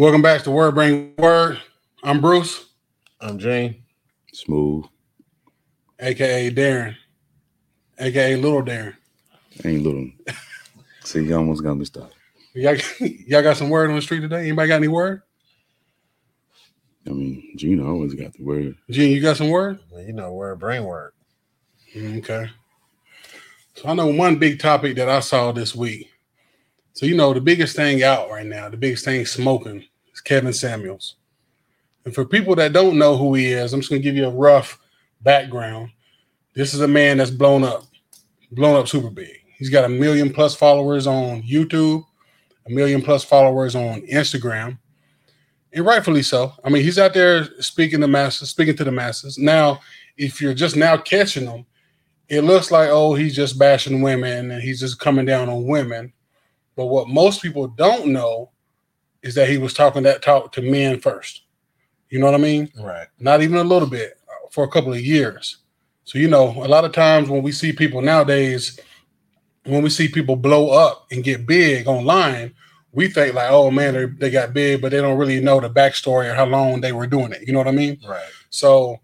Welcome back to Word Bring Word. I'm Bruce, I'm Jane. Smooth. aka Darren, aka Little Darren. Ain't little. See, you almost got me stopped. Y'all, y'all got some word on the street today? Anybody got any word? I mean, Gina always got the word. Gene, you got some word? Well, you know, word brain word. Mm, okay. So I know one big topic that I saw this week. So you know the biggest thing out right now, the biggest thing smoking Kevin Samuels. And for people that don't know who he is, I'm just gonna give you a rough background. This is a man that's blown up, blown up super big. He's got a million plus followers on YouTube, a million plus followers on Instagram, and rightfully so. I mean, he's out there speaking to masses, speaking to the masses. Now, if you're just now catching him, it looks like oh he's just bashing women and he's just coming down on women but what most people don't know is that he was talking that talk to men first you know what i mean Right. not even a little bit uh, for a couple of years so you know a lot of times when we see people nowadays when we see people blow up and get big online we think like oh man they, they got big but they don't really know the backstory or how long they were doing it you know what i mean Right. so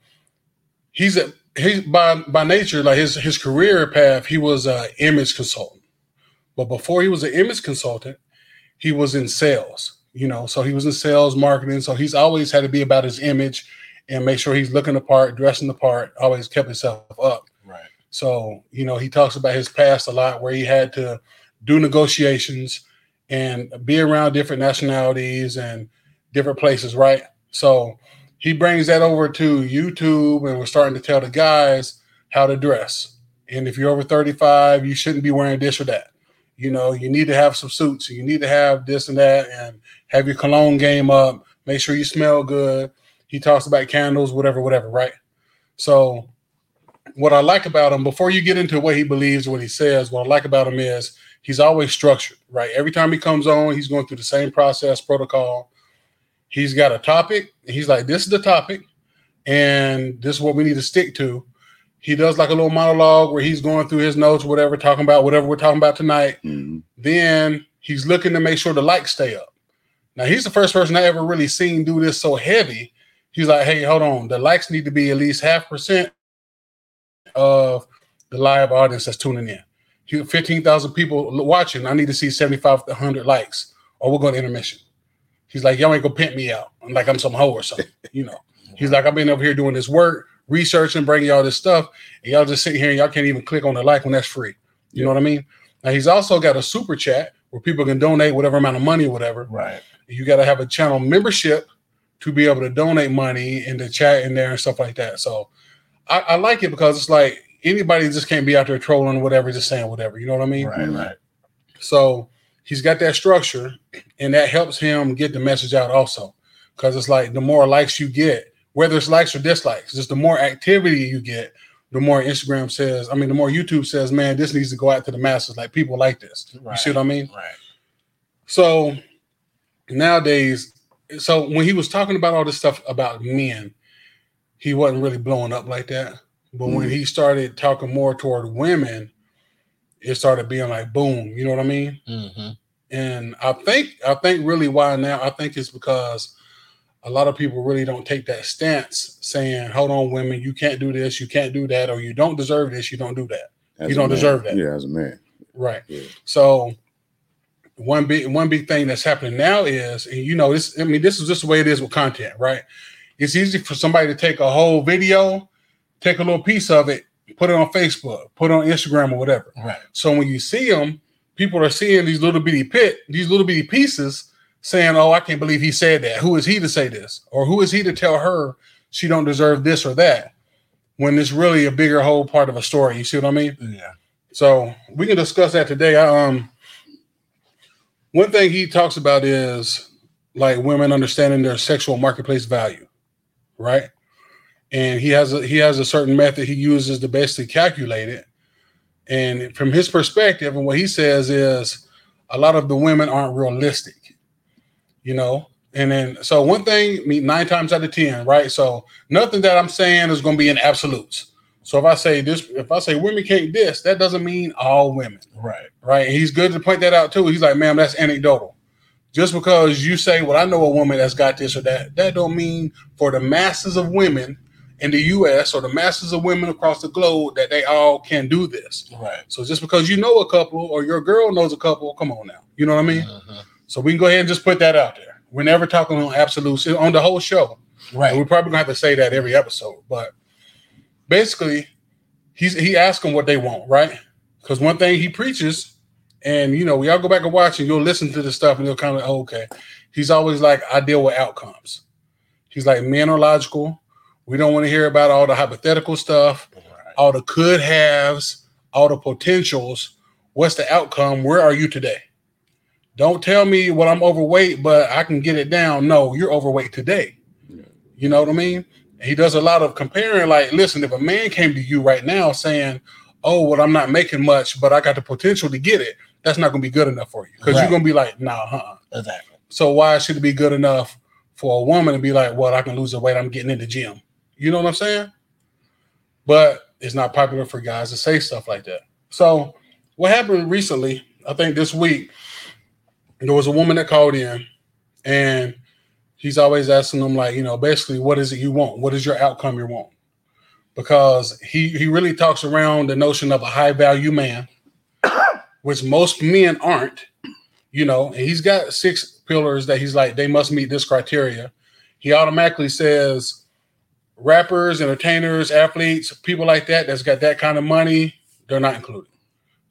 he's a he's by by nature like his his career path. He was an image consultant, but before he was an image consultant, he was in sales. You know, so he was in sales marketing. So he's always had to be about his image and make sure he's looking the part, dressing the part. Always kept himself up. Right. So, you know, he talks about his past a lot where he had to do negotiations and be around different nationalities and different places, right? So he brings that over to YouTube and we're starting to tell the guys how to dress. And if you're over 35, you shouldn't be wearing this or that. You know, you need to have some suits, you need to have this and that, and have your cologne game up, make sure you smell good. He talks about candles, whatever, whatever, right? So what I like about him, before you get into what he believes, what he says, what I like about him is he's always structured, right? Every time he comes on, he's going through the same process, protocol. He's got a topic. He's like, this is the topic, and this is what we need to stick to. He does like a little monologue where he's going through his notes, whatever, talking about whatever we're talking about tonight. Mhm. Then he's looking to make sure the likes stay up. Now he's the first person I ever really seen do this so heavy. He's like, hey, hold on, the likes need to be at least half percent of the live audience that's tuning in. He- 15,000 people watching. I need to see 7,500 likes, or we're going to intermission. He's like, y'all ain't gonna pimp me out I'm like I'm some hoe or something, you know. He's like, I've been over here doing this work, researching, bringing y'all this stuff, and y'all just sitting here and y'all can't even click on the like when that's free. You know what I mean? Now he's also got a super chat where people can donate whatever amount of money or whatever. Right. You got to have a channel membership to be able to donate money and to chat in there and stuff like that. So I, I like it because it's like anybody just can't be out there trolling whatever, just saying whatever. You know what I mean? Right. Right. So he's got that structure, and that helps him get the message out also. Because it's like the more likes you get, whether it's likes or dislikes, just the more activity you get, the more Instagram says, I mean, the more YouTube says, man, this needs to go out to the masses. Like people like this. You see what I mean? Right. So nowadays, so when he was talking about all this stuff about men, he wasn't really blowing up like that. But when Mhm. he started talking more toward women, it started being like boom. You know what I mean? Mm-hmm. And I think I think really why now I think it's because a lot of people really don't take that stance saying, "Hold on, women, you can't do this, you can't do that, or you don't deserve this, you don't do that." As You don't man. deserve that. Yeah, as a man. Right. Yeah. So one big one big thing that's happening now is, and you know, this I mean, this is just the way it is with content, right? It's easy for somebody to take a whole video, take a little piece of it, put it on Facebook, put it on Instagram or whatever. Right. So when you see them, people are seeing these little bitty pit, these little bitty pieces, saying, "Oh, I can't believe he said that. Who is he to say this? Or who is he to tell her she don't deserve this or that?" When it's really a bigger whole part of a story. You see what I mean? Yeah. So we can discuss that today. I, um, one thing he talks about is like women understanding their sexual marketplace value, right? And he has a he has a certain method he uses to basically calculate it. And from his perspective, and what he says is a lot of the women aren't realistic, you know. And then so one thing, I mean, nine times out of ten, right? So nothing that I'm saying is going to be in absolutes. So if I say this, if I say women can't this, that doesn't mean all women, Right. right? And he's good to point that out too. He's like, ma'am, that's anecdotal. just because you say, "Well, I know a woman that's got this or that," that don't mean for the masses of women in the U.S. or the masses of women across the globe that they all can do this. Right. So just because you know a couple or your girl knows a couple, come on now, you know what I mean? Mhm. So we can go ahead and just put that out there. We're never talking on absolutes on the whole show. And Right. we're probably gonna have to say that every episode, but basically, he's he asks them what they want, right? Because one thing he preaches, and you know, we all go back and watch, and you'll listen to this stuff, and you'll kind of oh, okay. He's always like, I deal with outcomes. He's like, men are logical. We don't want to hear about all the hypothetical stuff, Right. all the could haves, all the potentials. What's the outcome? Where are you today? Don't tell me what I'm overweight, but I can get it down. No, you're overweight today. Yeah. You know what I mean? He does a lot of comparing. Like, listen, if a man came to you right now saying, "Oh, well, I'm not making much, but I got the potential to get it," that's not going to be good enough for you because Right. you're going to be like, "Nah, huh." Exactly. So why should it be good enough for a woman to be like, "Well, I can lose the weight. I'm getting in the gym." You know what I'm saying? But it's not popular for guys to say stuff like that. So what happened recently? I think this week there was a woman that called in, and he's always asking them like, you know, basically, what is it you want? What is your outcome you want? Because he he really talks around the notion of a high value man, which most men aren't. You know, and he's got six pillars that he's like they must meet this criteria. He automatically says rappers, entertainers, athletes, people like that that's got that kind of money, they're not included.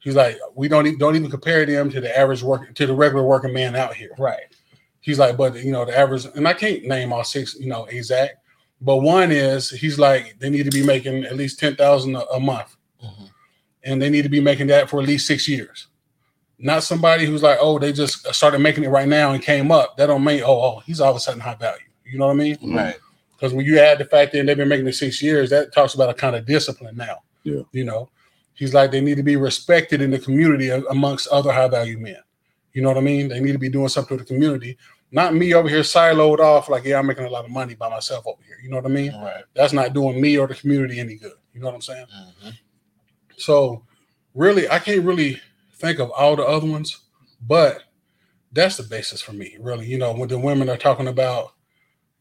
He's like, we don't even, don't even compare them to the average work to the regular working man out here. Right. He's like, but you know, the average, and I can't name all six, you know, exact, but one is he's like, they need to be making at least ten thousand a month, Mhm. and they need to be making that for at least six years. Not somebody who's like, oh, they just started making it right now and came up. That don't mean, oh, oh, he's all of a sudden high value. You know what I mean? Right. Because when you add the fact that they've been making it six years, that talks about a kind of discipline now. Yeah. You know, he's like they need to be respected in the community amongst other high value men. You know what I mean? They need to be doing something to the community, not me over here siloed off like, yeah, I'm making a lot of money by myself over here. You know what I mean? Right. That's not doing me or the community any good. You know what I'm saying? Mm-hmm. So, really, I can't really think of all the other ones, but that's the basis for me, really. You know, when the women are talking about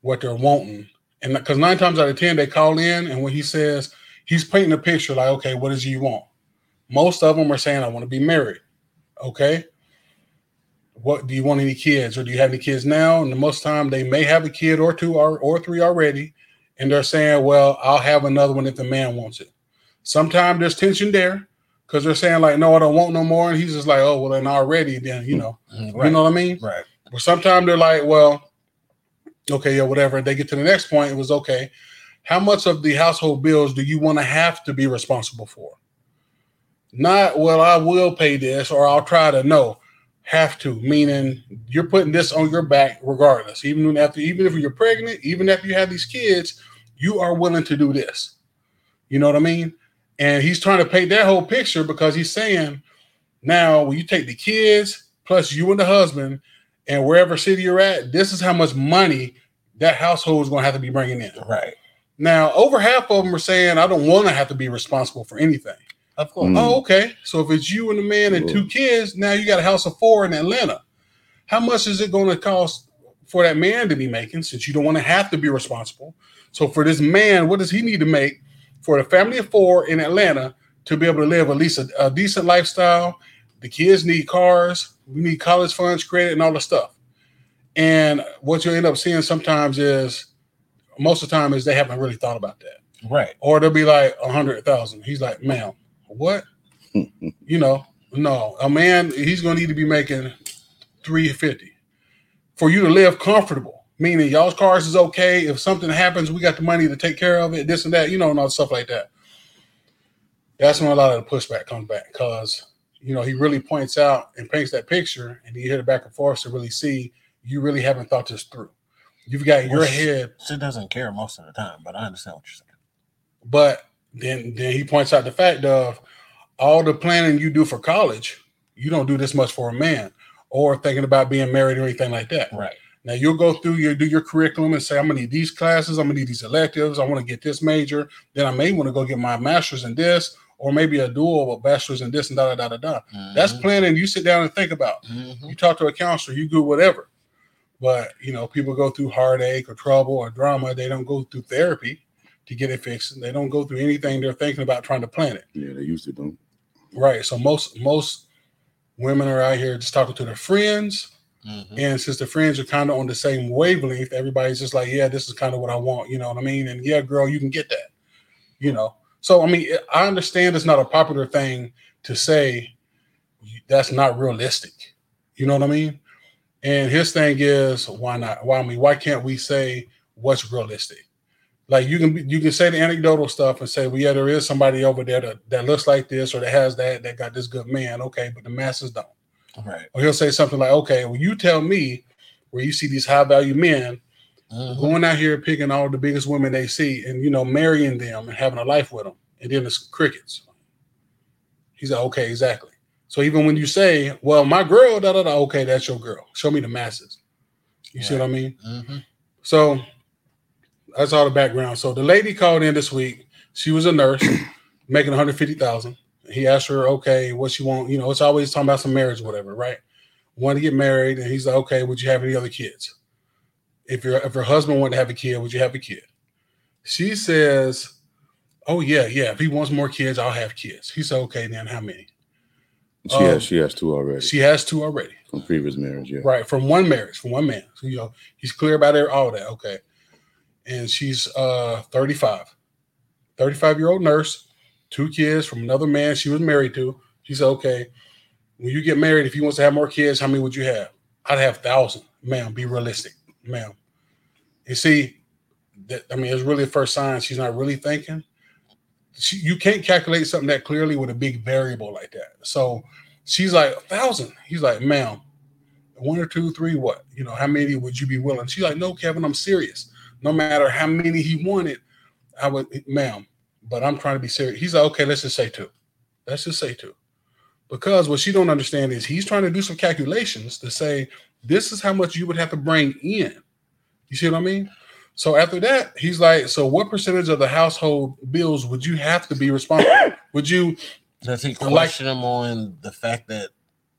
what they're wanting, and because nine times out of 10, they call in, and when he says, he's painting a picture like, okay, what does you want? Most of them are saying, I want to be married. Okay. What do you want any kids or do you have any kids now? And the most time they may have a kid or two or, or three already. And they're saying, well, I'll have another one if the man wants it. Sometimes there's tension there because they're saying, like, no, I don't want no more. And he's just like, oh, well, then already, then, you know, Mhm. you know what I mean? Right. But sometimes they're like, well, okay, yeah, whatever. They get to the next point. It was okay. How much of the household bills do you want to have to be responsible for? Not, well, I will pay this or I'll try to. No, have to, meaning you're putting this on your back regardless. Even after, even if you're pregnant, even after you have these kids, you are willing to do this. You know what I mean? And he's trying to paint that whole picture because he's saying, now when you take the kids plus you and the husband, and wherever city you're at, this is how much money that household is going to have to be bringing in. Right. Now, over half of them are saying, I don't want to have to be responsible for anything. Of course. Mm. Oh, okay. So if it's you and the man and two kids, now you got a house of four in Atlanta. How much is it going to cost for that man to be making since you don't want to have to be responsible? So for this man, what does he need to make for a family of four in Atlanta to be able to live at least a, a decent lifestyle? The kids need cars. We need college funds, credit, and all the stuff. And what you end up seeing sometimes is, most of the time, is they haven't really thought about that Right. or they'll be like a hundred thousand. He's like, ma'am, what? you know, no, a man he's gonna need to be making three fifty for you to live comfortable. Meaning y'all's cars is okay. If something happens, we got the money to take care of it, this and that, you know, and all stuff like that. That's when a lot of the pushback comes back because you know he really points out and paints that picture, and you hear the back and forth to really see you really haven't thought this through. You've got your Well, head She doesn't care most of the time, but I understand what you're saying. But then then he points out the fact of all the planning you do for college, you don't do this much for a man or thinking about being married or anything like that. Right. Now you'll go through your do your curriculum and say, I'm gonna need these classes, I'm gonna need these electives, I want to get this major, then I may want to go get my master's in this, or maybe a dual a bachelor's in this and da da da da da. That's Mhm. planning you sit down and think about. Mhm. You talk to a counselor, you do whatever. But you know, people go through heartache or trouble or drama. They don't go through therapy to get it fixed. They don't go through anything they're thinking about trying to plan it. Yeah, they used to don't. Right. So most most women are out here just talking to their friends. Mhm. And since the friends are kind of on the same wavelength, everybody's just like, yeah, this is kind of what I want. You know what I mean? And yeah, girl, you can get that. You know. So I mean, I understand it's not a popular thing to say that's not realistic. You know what I mean? And his thing is, why not? Why I mean, why can't we say what's realistic? Like you can be- you can say the anecdotal stuff and say, well, yeah, there is somebody over there that, that looks like this or that has that that got this good man. Okay, but the masses don't. Right. Or he'll say something like, okay, well, you tell me where you see these high value men Mhm. going out here picking all the biggest women they see and you know marrying them and having a life with them, and then it's crickets. He's like, okay, exactly. So even when you say, well, my girl, da da da, okay, that's your girl. Show me the masses. You see what I mean? Mhm. So that's all the background. So the lady called in this week. She was a nurse, making one hundred fifty thousand. He asked her, okay, what she want? You know, it's always talking about some marriage, whatever, right? Want to get married, and he's like, okay, would you have any other kids? If your if your husband wanted to have a kid, would you have a kid? She says, oh yeah, yeah. If he wants more kids, I'll have kids. He said, okay, then how many? She Um, has she has two already She has two already. from previous marriage. Yeah. Right, from one marriage, from one man. So you know, he's clear about it, all that. Okay. And she's uh 35. 35 year old nurse, two kids from another man she was married to. She said, Okay, when you get married, if he wants to have more kids, how many would you have? I'd have thousand, ma'am. Be realistic, ma'am. You see, that I mean, it's really the first sign she's not really thinking. She, you can't calculate something that clearly with a big variable like that. So she's like, a thousand. He's like, ma'am, one or two, three, what? You know, how many would you be willing? She's like, no, Kevin, I'm serious. No matter how many he wanted, I would, ma'am, but I'm trying to be serious. He's like, okay, let's just say two. Let's just say two. Because what she don't understand is he's trying to do some calculations to say, this is how much you would have to bring in. You see what I mean? So after that, he's like, so what percentage of the household bills would you have to be responsible? would you Does he Like- question them on the fact that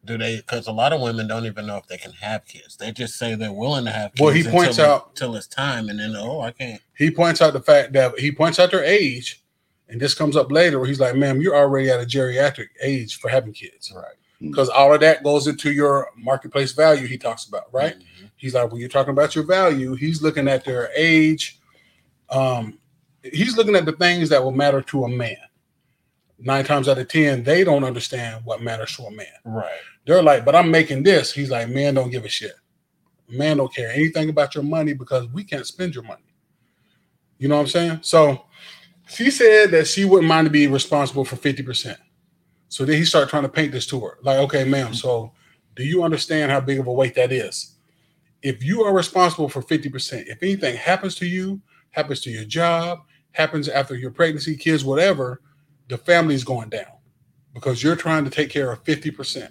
do they? Because a lot of women don't even know if they can have kids. They just say they're willing to have kids. Well, he points until, out- till it's time, and then oh, I can't. he points out the fact that he points out their age, and this comes up later where he's like, ma'am, you're already at a geriatric age for having kids. Right. Because all of that goes into your marketplace value, he talks about, right? Mhm. He's like, when you're talking about your value, he's looking at their age. Um, he's looking at the things that will matter to a man. Nine times out of ten, they don't understand what matters to a man. Right. They're like, but I'm making this. He's like, man, don't give a shit. Man don't care anything about your money because we can't spend your money. You know what I'm saying? So she said that she wouldn't mind to be responsible for 50%. So then he started trying to paint this to her. Like, okay, ma'am, so do you understand how big of a weight that is? If you are responsible for 50%, if anything happens to you, happens to your job, happens after your pregnancy, kids, whatever, the family's going down because you're trying to take care of 50%.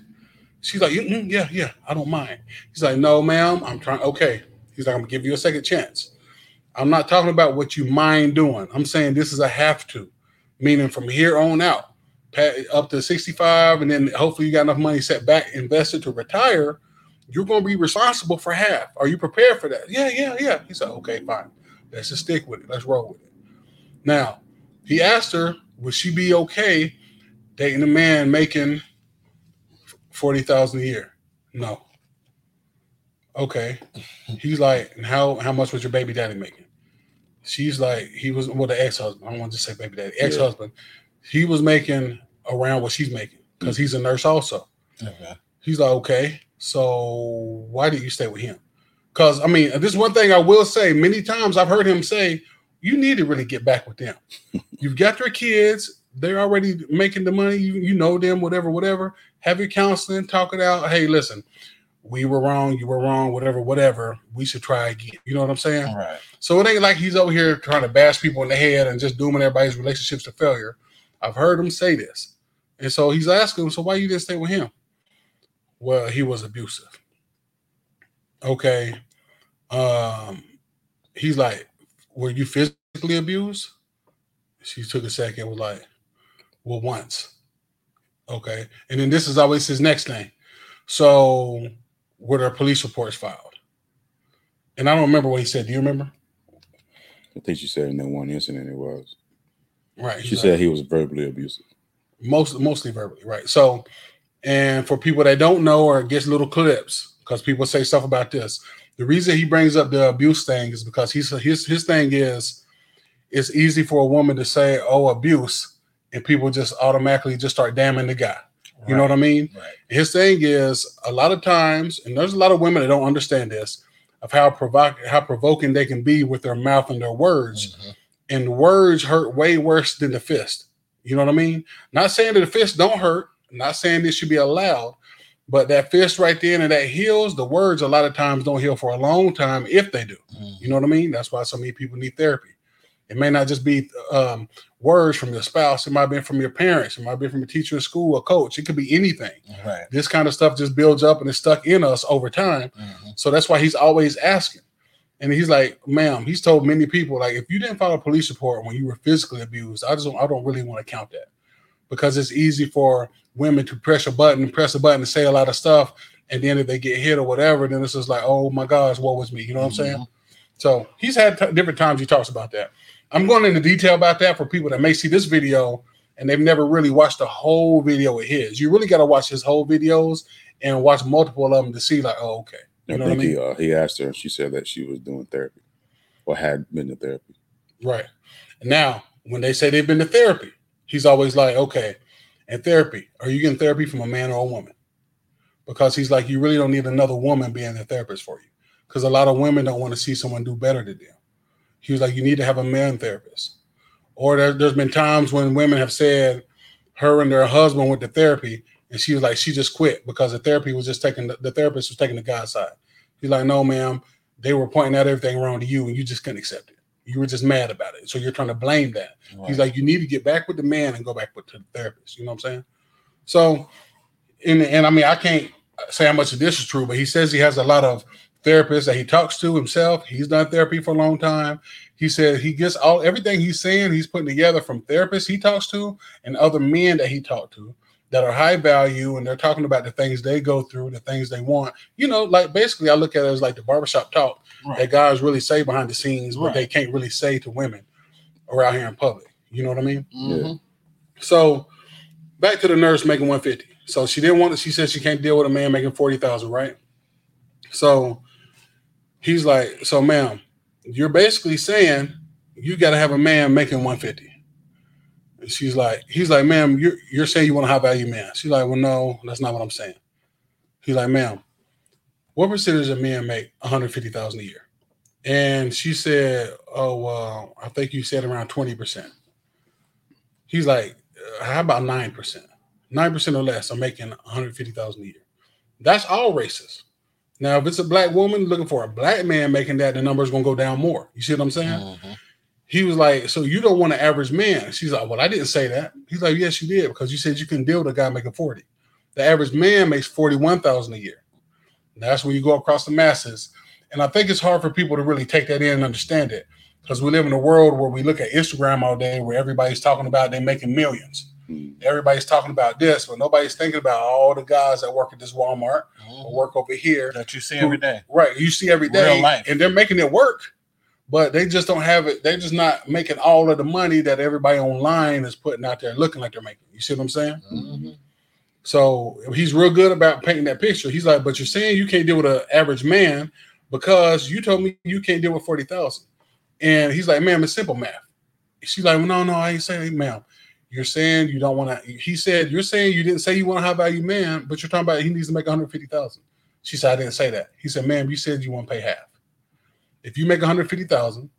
She's like, "Mm, mm, yeah, yeah, I don't mind. He's like, no, ma'am, I'm trying. Okay. He's like, I'm gonna give you a second chance. I'm not talking about what you mind doing. I'm saying this is a have to, meaning from here on out, up to 65, and then hopefully you got enough money set back, invested to retire. You're gonna be responsible for half. Are you prepared for that? Yeah, yeah, yeah. He said, okay, fine. Let's just stick with it. Let's roll with it. Now, he asked her, would she be okay dating a man making forty thousand a year? No. Okay. He's like, and how how much was your baby daddy making? She's like, he was well, the ex-husband. I don't want to say baby daddy, ex-husband. He was making around what she's making because he's a nurse also. Okay. He's like, okay, so why did you stay with him? Because I mean, this is one thing I will say. Many times I've heard him say, you need to really get back with them. You've got your kids; they're already making the money. You, you know them, whatever, whatever. Have your counseling, talk it out. Hey, listen, we were wrong. You were wrong. Whatever, whatever. We should try again. You know what I'm saying? All right. So it ain't like he's over here trying to bash people in the head and just dooming everybody's relationships to failure. I've heard him say this. And so he's asking him, so why you didn't stay with him? Well, he was abusive. Okay. Um, he's like, were you physically abused? She took a second, was like, well, once. Okay. And then this is always his next thing. So were there police reports filed? And I don't remember what he said. Do you remember? I think she said in that one incident it was. Right. She he's said he was verbally abusive. most mostly verbally, right? So, and for people that don't know or gets little clips, because people say stuff about this, the reason he brings up the abuse thing is because he's his his thing is it's easy for a woman to say, "Oh, abuse," and people just automatically just start damning the guy. You know what I mean? Right. His thing is a lot of times, and there's a lot of women that don't understand this of how provoc how provoking they can be with their mouth and their words Mhm. and words hurt way worse than the fist. You know what I mean? Not saying that the fist don't hurt, not saying this should be allowed, but that fist right there and that heals, the words a lot of times don't heal for a long time if they do. Mhm. You know what I mean? That's why so many people need therapy. It may not just be um, words from your spouse, it might be from your parents, it might be from a teacher in school, a coach, it could be anything. Right. This kind of stuff just builds up and it's stuck in us over time. Mhm. So that's why he's always asking. And he's like, ma'am, he's told many people, like, if you didn't file a police report when you were physically abused, I just don't, I don't really want to count that. Because it's easy for women to press a button, press a button and say a lot of stuff. And then if they get hit or whatever, then it's just like, oh my gosh, what was me? You know what I'm saying? So he's had t- different times he talks about that. I'm going into detail about that for people that may see this video and they've never really watched the whole video of his. You really got to watch his whole videos and watch multiple of them to see, like, oh, okay. You I know what I mean? he uh, he asked her, and she said that she was doing therapy or had been to therapy. Right. Now, when they say they've been to therapy, he's always like, okay, in therapy, are you getting therapy from a man or a woman? Because he's like, you really don't need another woman being the therapist for you. Because a lot of women don't want to see someone do better than them. He was like, you need to have a man therapist. Or there, there's been times when women have said her and their husband went to therapy, and she was like, she just quit because the therapy was just taking the, the therapist was taking the guy's side. He's like, no, ma'am, they were pointing out everything wrong to you, and you just couldn't accept it. You were just mad about it, so you're trying to blame that. He's like, you need to get back with the man and go back with to the therapist. You know what I'm saying? So, and and I mean, I can't say how much of this is true, but he says he has a lot of therapists that he talks to himself. He's done therapy for a long time. He said he gets all everything he's saying, he's putting together from therapists he talks to and other men that he talked to that are high value and they're talking about the things they go through, the things they want. You know, like basically I look at it as like the barbershop talk Right. that guys really say behind the scenes, but Right. they can't really say to women around here in public. You know what I mean? Mhm. So back to the nurse making 150. So she didn't want to, she said she can't deal with a man making 40,000, right? So he's like, So ma'am, you're basically saying you gotta have a man making 150. And she's like, he's like, ma'am, you're you're saying you want a high value man. She's like, Well, no, that's not what I'm saying. He's like, ma'am, what percentage of men make 150,000 a year? And she said, Oh, well, I think you said around 20%. He's like, uh, how about 9%? 9% or less are making 150,000 a year. That's all racist. Now, if it's a black woman looking for a black man making that, the number is going to go down more. You see what I'm saying? Mhm. He was like, so you don't want an average man. She's like, well, I didn't say that. He's like, yes, you did because you said you couldn't deal with a guy making 40. The average man makes 41,000 a year. That's when you go across the masses. And I think it's hard for people to really take that in and understand it because we live in a world where we look at Instagram all day where everybody's talking about they're making millions. Mm. Everybody's talking about this, but nobody's thinking about all the guys that work at this Walmart or Mhm. work over here. That you see every day. Right. You see every day. And they're making it work, but they just don't have it. They're just not making all of the money that everybody online is putting out there looking like they're making. You see what I'm saying? Mhm. So he's real good about painting that picture. He's like, but you're saying you can't deal with an average man because you told me you can't deal with 40,000. And he's like, ma'am, it's simple math. She's like, well, no, no, I ain't saying, ma'am. You're saying you don't want to. He said, you're saying you didn't say you want a high value man, but you're talking about he needs to make 150,000. She said, I didn't say that. He said, ma'am, you said you want to pay half. If you make 150,000,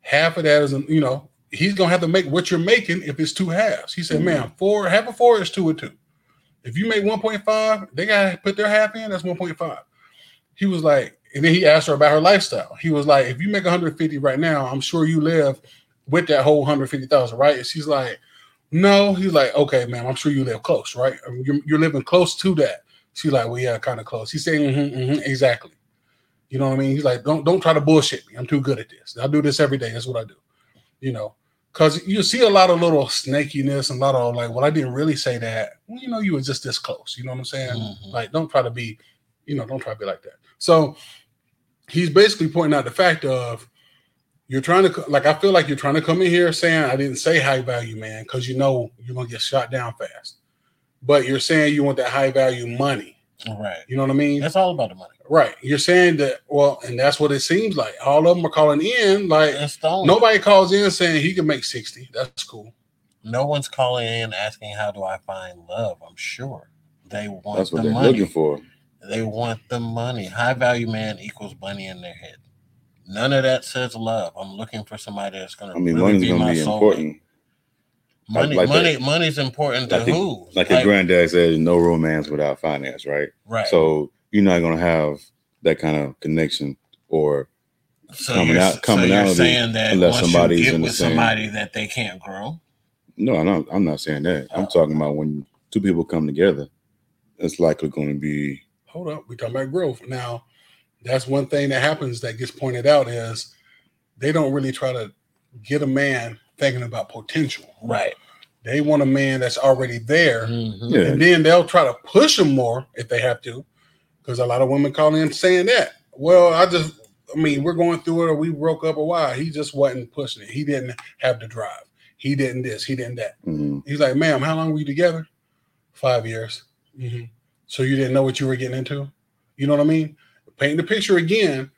half of that is, you know, he's going to have to make what you're making if it's two halves. He said, Mhm. ma'am, four, half of four is two and two. If you make 1.5, they got to put their half in, that's 1.5. He was like, and then he asked her about her lifestyle. He was like, if you make 150 right now, I'm sure you live with that whole 150,000, right? And she's like, no. He's like, okay, ma'am, I'm sure you live close, right? You're, you're living close to that. She's like, well, yeah, kind of close. He's saying, "Mhm, mhm, exactly. You know what I mean? He's like, don't don't try to bullshit me. I'm too good at this. I do this every day. That's what I do. You know, because you see a lot of little snakiness and a lot of like, well, I didn't really say that. Well, you know, you were just this close. You know what I'm saying? Mhm. Like, don't try to be, you know, don't try to be like that. So he's basically pointing out the fact of you're trying to like I feel like you're trying to come in here saying I didn't say high value man because you know you're gonna get shot down fast, but you're saying you want that high value money. Right. You know what I mean? It's all about the money. Right. You're saying that well, and that's what it seems like. All of them are calling in like It's the only. nobody calls in saying he can make sixty. That's cool. No one's calling in asking how do I find love. I'm sure they want That's what the they're money. looking for. They want the money. High value man equals money in their head. None of that says love. I'm looking for somebody that's gonna. I mean, really money's gonna be soulmate. important. Money, Like money, that. money's important to Like, the- who? like your granddad said, no romance without finance, right? right. So you're not gonna have that kind of connection or so coming you're, out- so commonality you're saying that unless once somebody's you get in the with same- somebody that they can't grow. no, I'm not, I'm not saying that. I'm Oh. talking about when two people come together, it's likely going to be Hold up, we're talking about growth. Now, that's one thing that happens that gets pointed out is they don't really try to get a man thinking about potential. Right. They want a man that's already there. Mhm. yeah. And then they'll try to push him more if they have to, because a lot of women call him saying that. Well, I just, I mean, we're going through it, or we broke up, a while. He just wasn't pushing it. He didn't have the drive. He didn't this. He didn't that. mhm. He's like, "Ma'am, how long were you together? Five years. hmm So you didn't know what you were getting into. You know what I mean? Painting the picture again.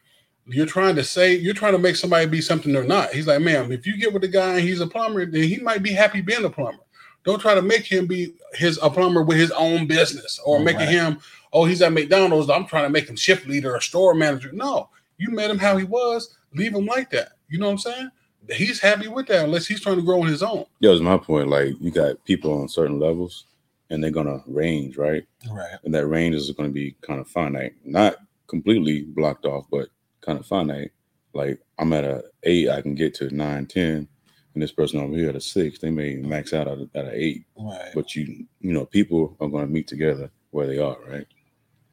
You're trying to say you're trying to make somebody be something they're not. He's like, ma'am, if you get with a guy and he's a plumber, then he might be happy being a plumber. Don't try to make him be his a plumber with his own business or making Right. him, oh, he's at McDonald's. I'm trying to make him shift leader or store manager. No, you met him how he was. Leave him like that. You know what I'm saying? He's happy with that unless he's trying to grow on his own. Yeah, was my point. Like you got people on certain levels, and they're gonna range, right? Right. And that range is going to be kind of finite, not completely blocked off, but kind of finite. Like I'm at a eight, I can get to nine, ten, and this person over here at a six, they may max out at a, at an eight. Right. But you, you know, people are going to meet together where they are, right?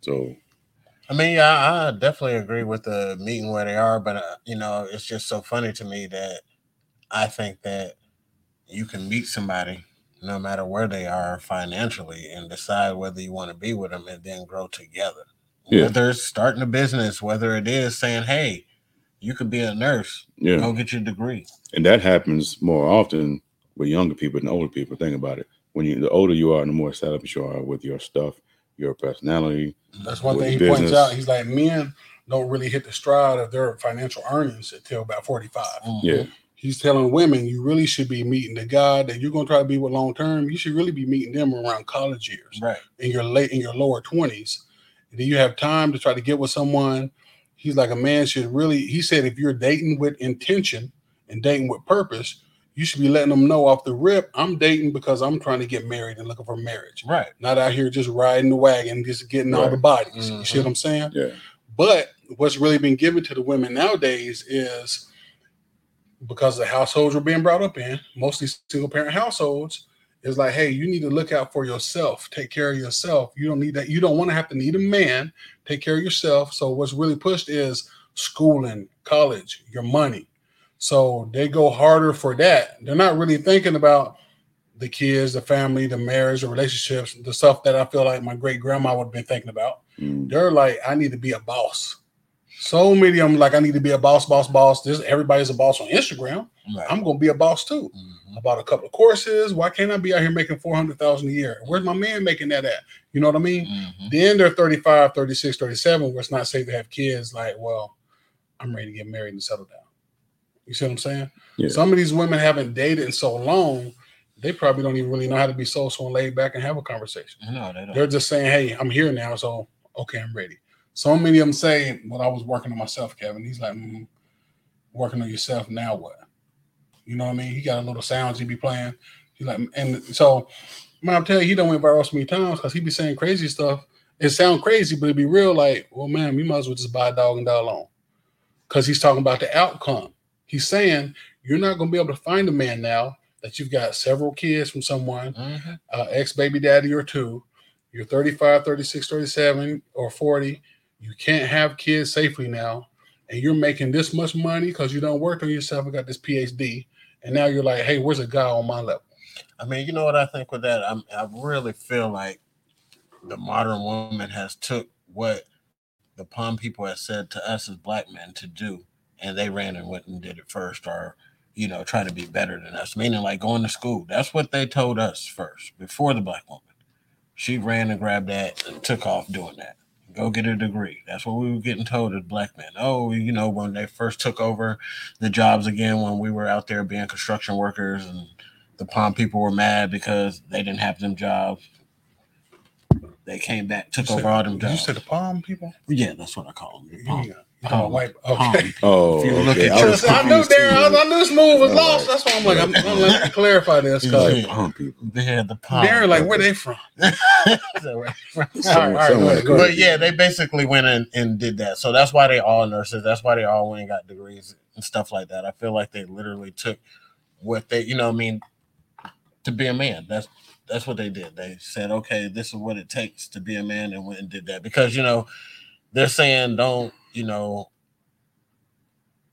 So I mean, yeah, I I definitely agree with the meeting where they are, but uh, you know, it's just so funny to me that I think that you can meet somebody no matter where they are financially and decide whether you want to be with them and then grow together. Yeah. Whether it's starting a business, whether it is saying, "Hey, you could be a nurse, yeah, go get your degree." and that happens more often with younger people than older people. Think about it. When you, the older you are, the more established you are with your stuff, your personality. That's one thing he business. points out. He's like, men don't really hit the stride of their financial earnings until about 45. Mhm. Yeah, He's telling women you really should be meeting the guy that you're gonna try to be with long term. You should really be meeting them around college years Right. in your late in your lower 20s. And then you have time to try to get with someone. He's like a man should really, he said, if you're dating with intention and dating with purpose, you should be letting them know off the rip, I'm dating because I'm trying to get married and looking for marriage. Right. Not out here just riding the wagon, just getting all the Right. bodies. You mm-hmm. see what I'm saying? yeah, But what's really been given to the women nowadays is because the households we're being brought up in, mostly single parent households, is like, hey, you need to look out for yourself, take care of yourself. You don't need that. You don't want to have to need a man. Take care of yourself. So what's really pushed is schooling, college, your money. So they go harder for that. They're not really thinking about the kids, the family, the marriage, the relationships, the stuff that I feel like my great grandma would have been thinking about Mm. they're like, I need to be a boss. So many of them like, I need to be a boss, boss, boss. This everybody's a boss on Instagram. Right. I'm gonna be a boss too. Mhm. I bought a couple of courses. Why can't I be out here making 400,000 a year? Where's my man making that at? You know what I mean? Mhm. Then they're 35, 36, 37, where it's not safe to have kids. Like, well, I'm ready to get married and settle down. You see what I'm saying? Yeah. Some of these women haven't dated in so long, they probably don't even really know how to be social and laid back and have a conversation. No, they don't. They're just saying, "Hey, I'm here now, so okay, I'm ready." So many of them say, "Well, I was working on myself, Kevin." He's like, mm, "Working on yourself now? What?" You know what I mean? He got a little sounds he be playing. He's like, and so, man, I'm telling you, he don't went viral so many times because he be saying crazy stuff. It sound crazy, but it be real. Like, well, man, you might as well just buy a dog and die alone, because he's talking about the outcome. He's saying you're not going to be able to find a man now that you've got several kids from someone Mhm. uh, ex baby daddy or two, you're 35, 36, 37, or 40, you can't have kids safely now, and you're making this much money because you don't work on yourself and got this PhD, and now you're like, hey, where's a guy on my level? I mean, you know what I think with that? I'm, I really feel like the modern woman has took what the palm people have said to us as black men to do, and they ran and went and did it first, or you know, trying to be better than us, meaning like going to school. That's what they told us first before the black woman. She ran and grabbed that and took off doing that. Go get a degree. That's what we were getting told as black men. Oh, you know, when they first took over the jobs again, when we were out there being construction workers and the palm people were mad because they didn't have them jobs. They came back, took You over said- all them jobs. you said the palm people? yeah, that's what I call them. the palm. Yeah. Oh, white. Palm. Okay. Oh, If you look okay. at I your- was I knew confused there. I. I knew this move was I'm lost. like- That's why I'm like, I'm, I'm let me clarify this He's because like people. They had the palm. Darren, like, where they from? So, right. All right, all right, Somewhere- go go. But yeah, they basically went in and did that. So that's why they all nurses. That's why they all went and got degrees and stuff like that. I feel like they literally took what they, you know, what I mean, to be a man. That's that's what they did. They said, okay, this is what it takes to be a man, and went and did that because you know they're saying don't, you know,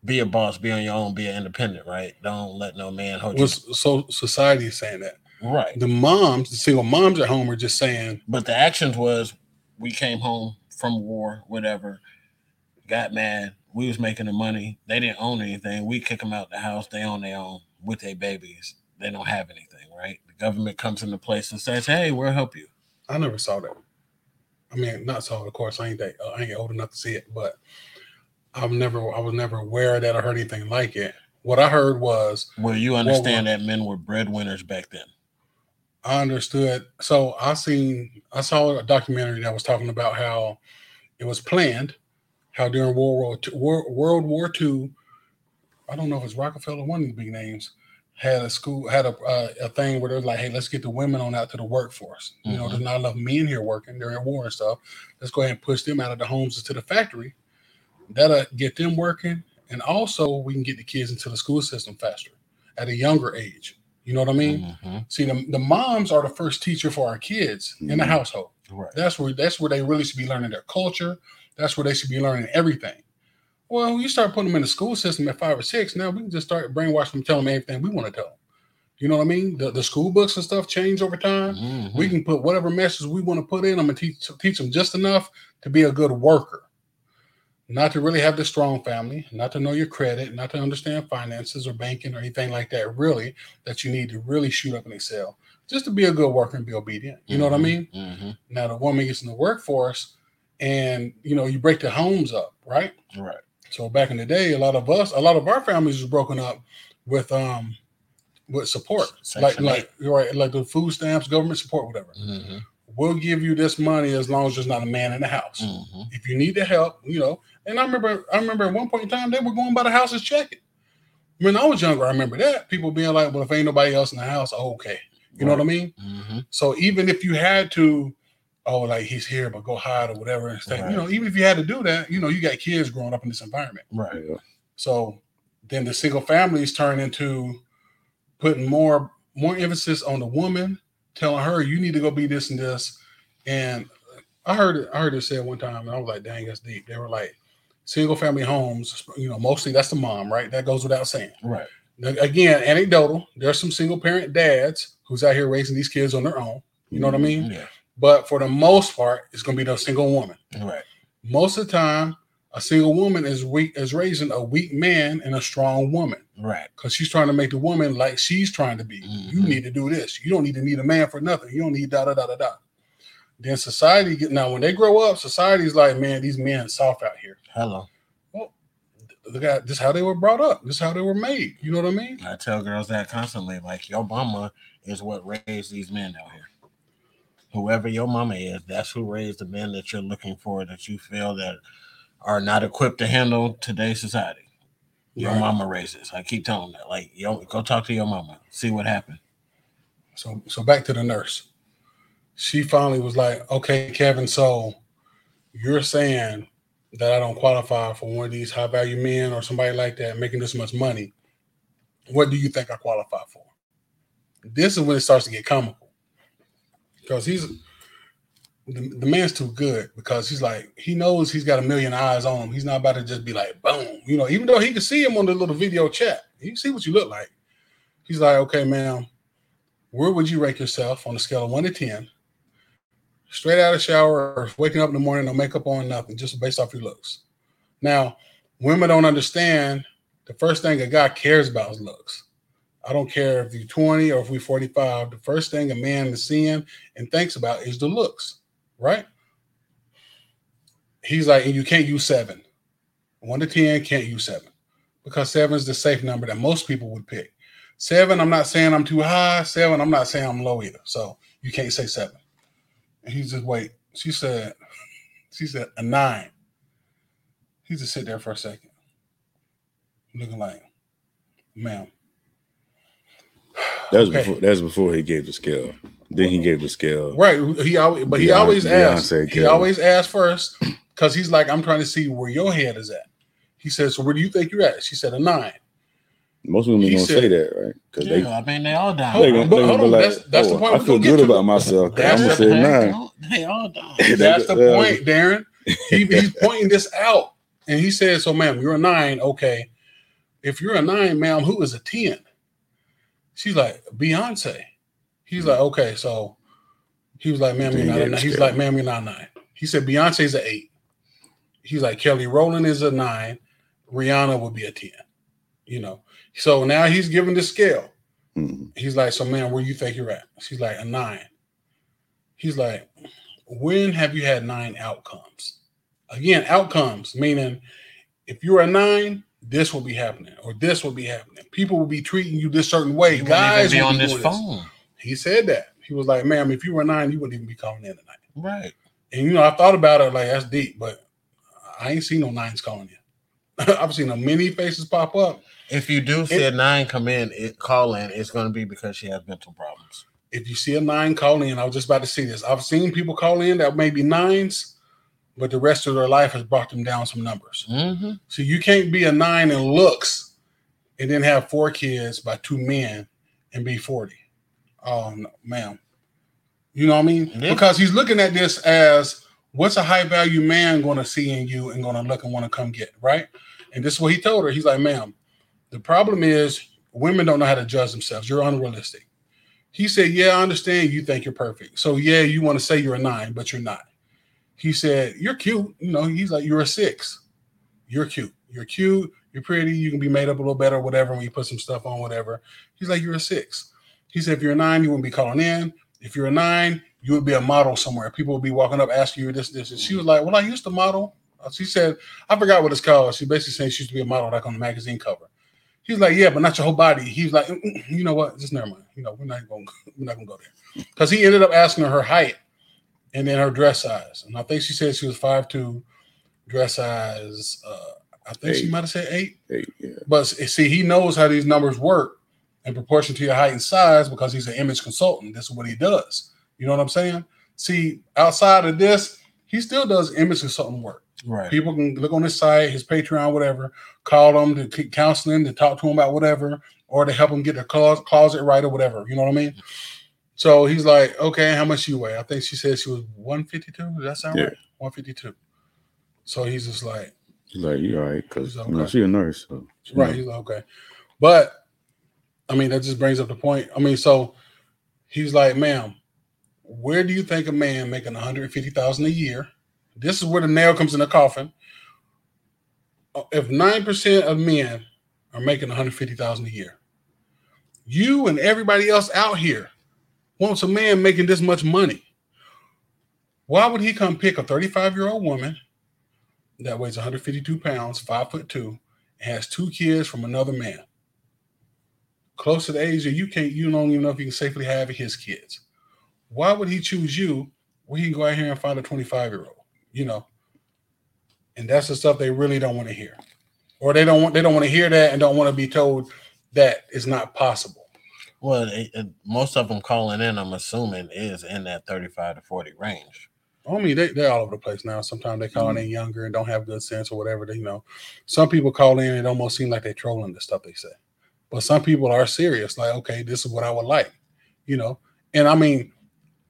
be a boss, be on your own, be an independent, right? Don't let no man hold you. Was so society is saying that Right. the moms, the single moms at home, are just saying, But the actions was we came home from war, whatever, got mad. We was making the money. They didn't own anything. We kick them out the house. They own their own with their babies. They don't have anything, right? The government comes into place and says, "Hey, we'll help you." I never saw that. I mean, not it. Of course, I ain't that. Uh, I ain't old enough to see it, but I've never. I was never aware that I heard anything like it. What I heard was Well, you understand that men were breadwinners back then. I understood. So I seen, I saw a documentary that was talking about how it was planned, how during World War II, World, World War II, I don't know if it's Rockefeller, one of the big names, had a school, had a uh, a thing where they're like, hey, let's get the women on out to the workforce. You know, there's not enough men here working during war and stuff. Let's go ahead and push them out of the homes into the factory. That'll get them working, and also we can get the kids into the school system faster at a younger age. You know what I mean? Mhm. See, the, the moms are the first teacher for our kids in the Mhm. household. Right. That's where that's where they really should be learning their culture. That's where they should be learning everything. Well, you start putting them in the school system at five or six. Now we can just start brainwashing them, tell them everything we want to tell them. You know what I mean? The, the school books and stuff change over time. Mhm. We can put whatever message we want to put in them and teach teach them just enough to be a good worker, not to really have the strong family, not to know your credit, not to understand finances or banking or anything like that. Really, that you need to really shoot up and excel, just to be a good worker and be obedient. You know what I Mhm. mean? Mhm. Now the woman gets in the workforce, and you know you break their homes up, right? Right. So back in the day, a lot of us, a lot of our families was broken up with um with support, like Section like right, like the food stamps, government support, whatever. Mhm. We'll give you this money as long as there's not a man in the house. Mhm. If you need the help, you know. And I remember, I remember at one point in time they were going by the houses checking. When I was younger, I remember that people being like, "Well, if ain't nobody else in the house, okay." You know what I mean? Mhm. So even if you had to, oh, like he's here, but go hide or whatever, and stay, Right. you know, even if you had to do that, you know, you got kids growing up in this environment. Right. So then the single families turn into putting more more emphasis on the woman, telling her you need to go be this and this. And I heard it, I heard it said one time, and I was like, dang, that's deep. They were like, single family homes, you know, mostly that's the mom, right? That goes without saying. Right. Now, Again, anecdotal. There's some single parent dads who's out here raising these kids on their own. You know what I mm-hmm. mean? Yeah. But for the most part, it's gonna be the single woman. Right. Most of the time, a single woman is weak is raising a weak man and a strong woman Right. because she's trying to make the woman like she's trying to be. You Mhm. need to do this. You don't need to need a man for nothing. You don't need da da da da da. Then society get now when they grow up, society's like, man, these men soft out here. Hello. Well, look at this how they were brought up. This how they were made. You know what I mean? I tell girls that constantly. Like your mama is what raised these men out here. Whoever your mama is, that's who raised the men that you're looking for that you feel that are not equipped to handle today's society. Your Right. mama raises. I keep telling that. Like, yo, go talk to your mama. See what happened. So so back to the nurse. She finally was like, okay, Kevin, so you're saying that I don't qualify for one of these high value men or somebody like that making this much money. What do you think I qualify for? This is when it starts to get comical. Because he's the, the man's too good because he's like, he knows he's got a million eyes on him. He's not about to just be like, boom, you know, even though he can see him on the little video chat, he can see what you look like. He's like, okay, ma'am, where would you rank yourself on a scale of one to 10? straight out of shower or waking up in the morning, no makeup on, nothing, just based off your looks. Now, women don't understand the first thing a guy cares about is looks. I don't care if you're 20 or if we're 45. The first thing a man is seeing and thinks about is the looks, right? He's like, and you can't use seven. One to 10 can't use seven because seven is the safe number that most people would pick. Seven, I'm not saying I'm too high. Seven, I'm not saying I'm low either. So you can't say seven. And he's just wait. She said, she said a nine. He just sit there for a second, looking like, ma'am. That was Okay. before. That was before he gave the scale. Then he gave the scale. Right. He always, but he Beyonce- always asked. Beyonce He killed. always asks first because he's like, I'm trying to see where your head is at. He says, So where do you think you're at? She said a nine. Most women He gonna said- say that, right? Because Yeah, they I mean, they all Hold they die. gonna, but hold on, like, that's- that's the oh, point I feel good about myself. That's I'm gonna the say Heck, nine. They all die. That's the point, Darren. He, he's pointing this out. And he said, So, ma'am, you're a nine. Okay. If you're a nine, ma'am, who is a 10? She's like, Beyonce. He's like, Okay. So he was like, Ma'am, you're not a nine. He's like, Ma'am, you're not a nine. He said, Beyonce's an eight. He's like, Kelly Rowland is a nine. Rihanna would be a 10. You know. So now he's giving the scale. Mhm. He's like, so man, where you think you're at? She's like, a nine. He's like, when have you had nine outcomes? Again, outcomes, meaning if you're a nine, this will be happening, or this will be happening. People will be treating you this certain way. You Guys be on be this phone. He said that. He was like, ma'am, if you were nine, you wouldn't even be calling in tonight. Right. And you know, I thought about it like that's deep, but I ain't seen no nines calling in. I've seen a many faces pop up. If you do see a nine come in, it call in, it's going to be because she has mental problems. if you see a nine call in, I was just about to see this. I've seen people call in that may be nines, but the rest of their life has brought them down some numbers. Mm-hmm. So you can't be a nine in looks and then have four kids by two men and be 40. Oh, no, ma'am. You know what I mean? Yeah. Because he's looking at this as what's a high value man going to see in you and going to look and want to come get, right? And this is what he told her. He's like, ma'am, the problem is women don't know how to judge themselves. You're unrealistic. He said, Yeah, I understand you think you're perfect. So, yeah, you want to say you're a nine, but you're not. He said, You're cute. You know, he's like, You're a six. You're cute. You're cute. You're pretty. You can be made up a little better, whatever, when you put some stuff on, whatever. He's like, You're a six. He said, If you're a nine, you wouldn't be calling in. If you're a nine, you would be a model somewhere. People would be walking up asking you this, this. And she was like, Well, I used to model. Uh, She said, I forgot what it's called. She basically saying she used to be a model, like on the magazine cover. He's like, yeah, but not your whole body. He's like, "Mm, mm, you know what? Just never mind. You know, we're not going. We're not going to go there because he ended up asking her her height and then her dress size, and I think she said she was five two, dress size. Uh, I think she might have said eight. Hey, yeah. But see, he knows how these numbers work in proportion to your height and size because he's an image consultant. This is what he does. You know what I'm saying? See, outside of this, he still does image consultant work. Right. People can look on his site, his Patreon, whatever, call him to keep counseling, to talk to him about whatever, or to help him get their closet, closet right or whatever. You know what I mean? So he's like, okay, how much you weigh? I think she said she was 152. Does that sound Yeah. right? 152. So he's just like, He's like, you all right? Because He's you know, okay. she a nurse. So she right. know. He's like, okay. But I mean, that just brings up the point. I mean, so he's like, ma'am, where do you think a man making 150,000 a year? This is where the nail comes in the coffin. Uh, If 9% of men are making 150,000 a year, you and everybody else out here wants a man making this much money. Why would he come pick a 35 year old woman that weighs 152 pounds, five foot two, and has two kids from another man? Close to the age you can't, you don't even know if you can safely have his kids. Why would he choose you when he can go out here and find a 25 year old? You know, and that's the stuff they really don't want to hear, or they don't want they don't want to hear that and don't want to be told that it's not possible. Well, it, it, most of them calling in, I'm assuming, is in that 35 to 40 range. I mean, they, they're all over the place now. Sometimes they call in mm-hmm. younger and don't have good sense or whatever. They, you know, some people call in and it almost seem like they're trolling the stuff they say. But some people are serious. Like, okay, this is what I would like, you know. And I mean,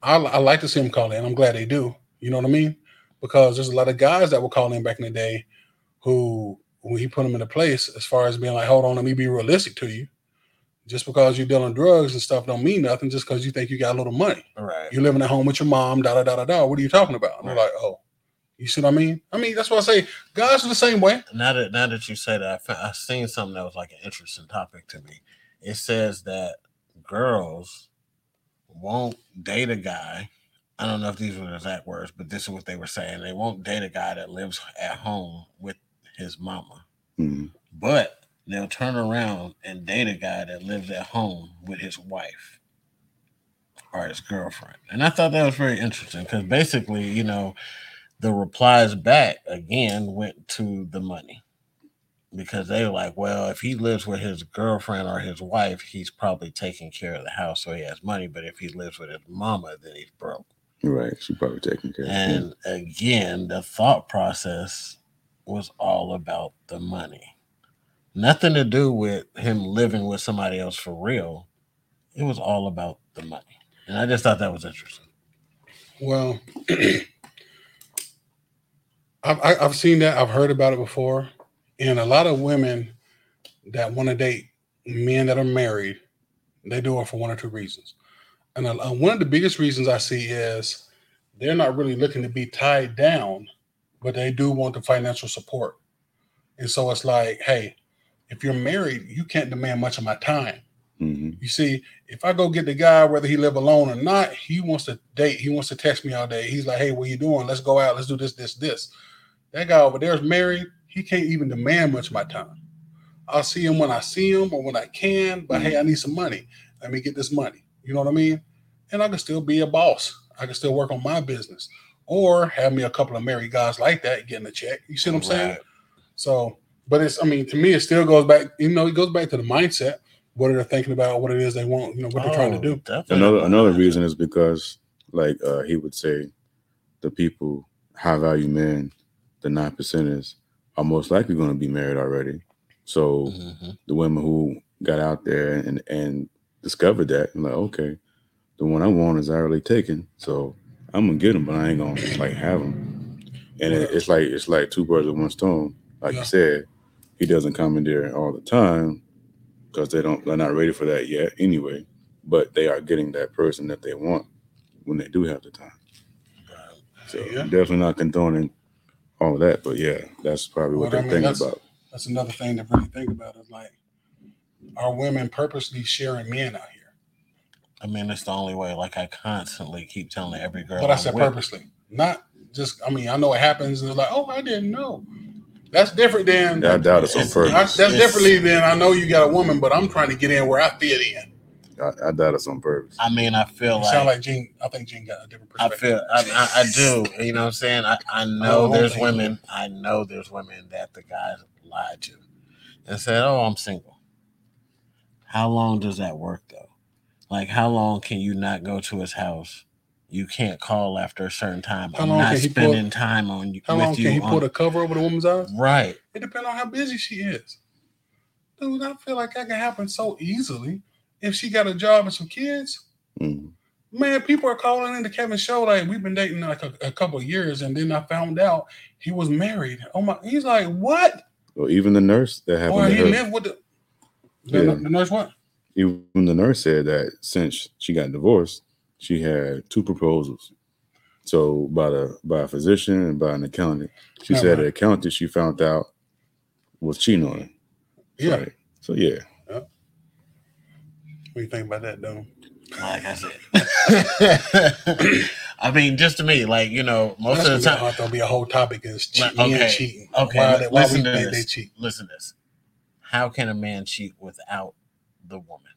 I, I like to see them call in. I'm glad they do. You know what I mean? Because there's a lot of guys that were calling in back in the day who, when he put them in into place, as far as being like, hold on, let me be realistic to you. Just because you're dealing drugs and stuff don't mean nothing. Just because you think you got a little money, Right. you're living at home with your mom. Da da da da da. What are you talking about? And they're like, oh, you see what I mean? I mean that's what I say. Guys are the same way. now that now that you say that, I, fa- I seen something that was like an interesting topic to me. It says that girls won't date a guy. I don't know if these were the exact words, but this is what they were saying. They won't date a guy that lives at home with his mama, Mhm. but they'll turn around and date a guy that lives at home with his wife or his girlfriend. And I thought that was very interesting because basically, you know, the replies back again went to the money because they were like, well, if he lives with his girlfriend or his wife, he's probably taking care of the house, so he has money. But if he lives with his mama, then he's broke. Right. She probably taking care. And again, the thought process was all about the money. Nothing to do with him living with somebody else for real. It was all about the money. And I just thought that was interesting. Well, I've I've seen that. I've heard about it before, and a lot of women that want to date men that are married, they do it for one or two reasons. And one of the biggest reasons I see is they're not really looking to be tied down, but they do want the financial support. And so it's like, hey, if you're married, you can't demand much of my time. Mhm. You see, if I go get the guy, whether he live alone or not, he wants to date. He wants to text me all day. He's like, "Hey, what you doing? Let's go out. Let's do this, this, this." That guy over there is married. He can't even demand much of my time. I'll see him when I see him or when I can. But hey, I need some money. Let me get this money. You know what I mean? And I can still be a boss. I can still work on my business, or have me a couple of married guys like that getting a check. You see what I'm saying? So, but it's, I mean, to me, it still goes back, you know, it goes back to the mindset, what are they're thinking about, what it is they want, you know, what they're trying to Oh, do. definitely. Another another reason is because, like uh, he would say, the people high value men, the nine percenters, are most likely going to be married already. So Mhm. the women who got out there and and discovered that, and like, okay, the one I want is already taken, so I'm gonna get him, but I ain't gonna like have him. And it, it's like it's like two birds with one stone. Like Yeah. you said, he doesn't come in there all the time because they don't they're not ready for that yet anyway. But they are getting that person that they want when they do have the time. So Yeah. definitely not condoning all of that, but yeah, that's probably what Well, I they're mean, thinking that's- about. That's another thing to really think about is like, are women purposely sharing men out here? I mean, it's the only way. Like I constantly keep telling every girl. But I I'm said with- purposely, not just, I mean, I know it happens and it's like, oh, I didn't know. That's different than, I doubt it's on purpose. I, that's It's- differently than I know you got a woman, but I'm trying to get in where I fit in. I, I doubt it's on purpose. I mean, I feel You like, sound like Gene, I think Gene got a different I perspective. feel I, I, I do. You know what I'm saying? I, I know don't there's think women. I know there's women that the guys lied to and said, "Oh, I'm single." How long does that work though? Like, how long can you not go to his house? You can't call after a certain time. How I'm long not can he pull- spending time on you How with long you. can he on- put a cover over the woman's eyes? right. It depends on how busy she is. Dude, I feel like that can happen so easily. If she got a job and some kids, Mm. man, people are calling into Kevin's show like we've been dating like a, a couple of years, and then I found out he was married. Oh my, he's like, what? Well, even the nurse that happened Or to he her, lived with the, the, Yeah. the nurse. What? even the nurse said that since she got divorced, she had two proposals. So by the by a physician and by an accountant. She Yeah, said right. the accountant she found out was cheating on her. Yeah. Right. So yeah. What do you think about that, though? Like I said. I mean, just to me, like you know, most That's of the gonna be, time. a- that'll be a whole topic is Like, cheating okay, cheating. Okay, why, li- they, why we listen to this. they cheat? Listen to this. How can a man cheat without the woman?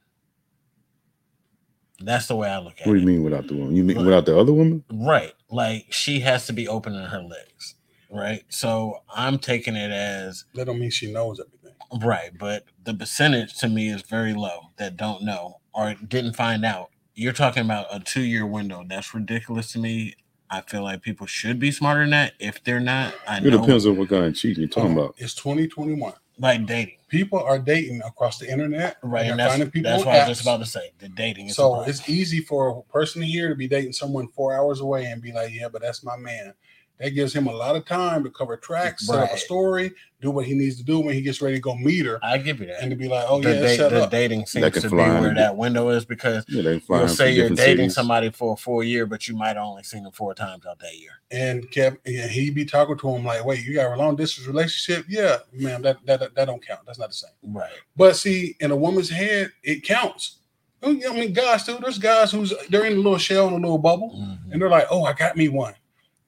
That's the way I look at it. What do it. you mean without the woman? You mean Right. without the other woman? Right. Like she has to be opening her legs. Right. So I'm taking it as That don't mean she knows everything. right, but the percentage to me is very low that don't know or didn't find out. You're talking about a two year window. That's ridiculous to me. I feel like people should be smarter than that. If they're not, I It know depends on what kind of cheating you're talking oh, about. It's 2021. Like dating. People are dating across the internet. Right. And that's, finding people that's what I was just about to say. The dating is So it's easy for a person here to be dating someone four hours away and be like, "Yeah, but that's my man." That gives him a lot of time to cover tracks, set up a story, do what he needs to do when he gets ready to go meet her, I give you that. and to be like, oh the, yeah, date- set the up. dating seems can to be where in that window is because Yeah, you'll say you're dating cities. somebody for a full year, but you might only seen them four times out that year. And kept, and he be talking to him like, wait, you got a long distance relationship? Yeah, man, that that that don't count. That's not the same. Right. But see, in a woman's head, it counts. I mean, guys too. There's guys who's they're in a little shell, in a little bubble, Mhm. and they're like, "Oh, I got me one."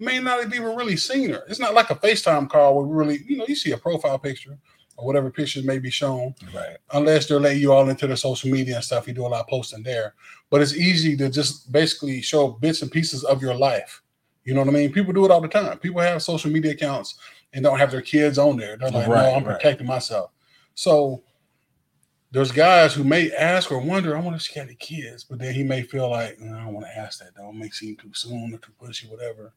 May not have even really seen her. It's not like a FaceTime call where we really, you know, you see a profile picture or whatever pictures may be shown, Right. unless they're letting you all into their social media and stuff. You do a lot of posting there, but it's easy to just basically show bits and pieces of your life. You know what I mean? People do it all the time. People have social media accounts and don't have their kids on there. They're like, Right, "No, I'm right. protecting myself." So there's guys who may ask or wonder, I wonder if she got any kids, but then he may feel like, "No, I don't want to ask that though. It may seem too soon or too pushy, whatever.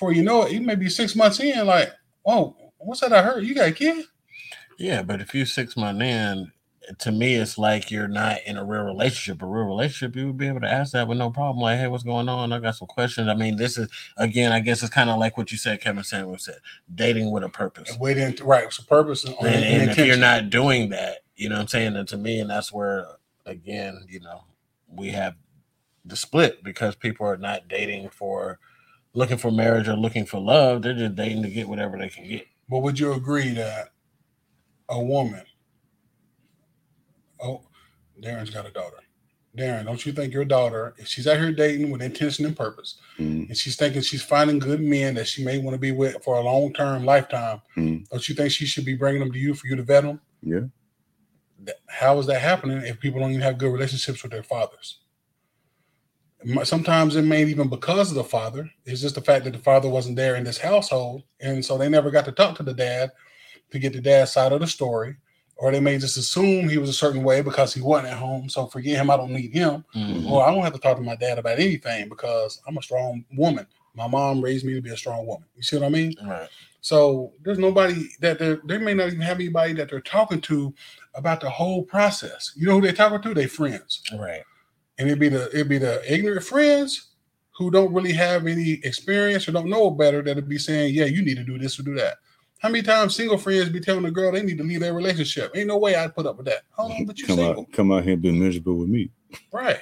Before you know it, he may be six months in, like, oh, what's that I heard? You got a kid? Yeah, but if you six months in, to me, it's like you're not in a real relationship. A real relationship, you would be able to ask that with no problem. Like, hey, what's going on? I got some questions. I mean, this is again, I guess it's kind of like what you said, Kevin Samuel said, dating with a purpose. Wait in right, it's a purpose and, And, and and if you're not doing that, you know what I'm saying? And to me, and that's where again, you know, we have the split because people are not dating for looking for marriage or looking for love. They're just dating to get whatever they can get. But would you agree that a woman, oh, Darren's got a daughter. Darren, don't you think your daughter, if she's out here dating with intention and purpose, Mhm. and she's thinking she's finding good men that she may want to be with for a long term lifetime, Mhm. don't you think she should be bringing them to you for you to vet them? Yeah. How is that happening if people don't even have good relationships with their fathers? Sometimes it may even because of the father. It's just the fact that the father wasn't there in this household, and so they never got to talk to the dad to get the dad's side of the story. Or they may just assume he was a certain way because he wasn't at home. So forget him. I don't need him. Mhm. Or I don't have to talk to my dad about anything because I'm a strong woman. My mom raised me to be a strong woman. You see what I mean? Right. So there's nobody that they they may not even have anybody that they're talking to about the whole process. You know who they're talking to? They friends, Right. And it'd be the it'd be the ignorant friends who don't really have any experience or don't know better that'd be saying, "Yeah, you need to do this or do that." How many times single friends be telling the girl they need to leave their relationship? Ain't no way I'd put up with that. Hold on, but you come single, out, come out here and be miserable with me right?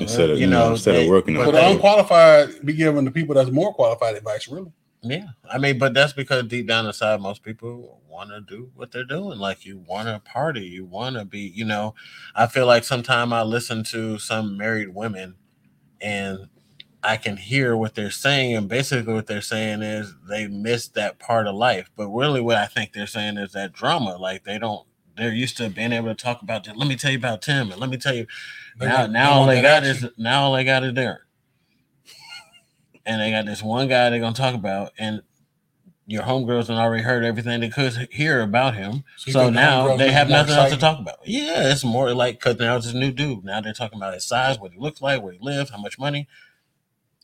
instead of you you know, know, instead they- of working but But on the unqualified be giving the people that's more qualified advice, really. Yeah, I mean, but that's because deep down inside, most people want to do what they're doing. Like you want to party, you want to be. You know, I feel like sometimes I listen to some married women, and I can hear what they're saying, and basically what they're saying is they miss that part of life. But really, what I think they're saying is that drama. Like they don't. They're used to being able to talk about. Let me tell you about Tim, and let me tell you. They now, now all they got action. is now all they got is Darren, and they got this one guy they're gonna talk about, and your homegirls have already heard everything they could hear about him. So So now they have it more nothing else to talk about. Yeah, it's more like because now it's this new dude. Now they're talking about his size, what he looks like, where he lives, how much money.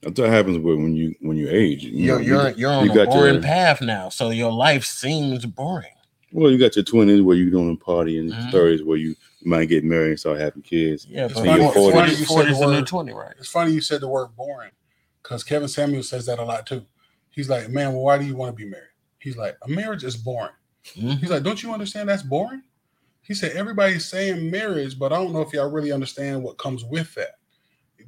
That's what happens when you when you age. You You're know, you're you, you're on you a got boring your- path now, so your life seems boring. well, you got your twenties where you're doing a party, and Mhm. thirties where you might get married and start having kids. Yeah, It's but funny- it's funny 40, you said the is the new word- 20, right? It's funny you said the word boring because Kevin Samuel says that a lot too. He's like, man, well, why do you want to be married? He's like, a marriage is boring. Mhm. He's like, don't you understand that's boring? He said, everybody's saying marriage, but I don't know if y'all really understand what comes with that.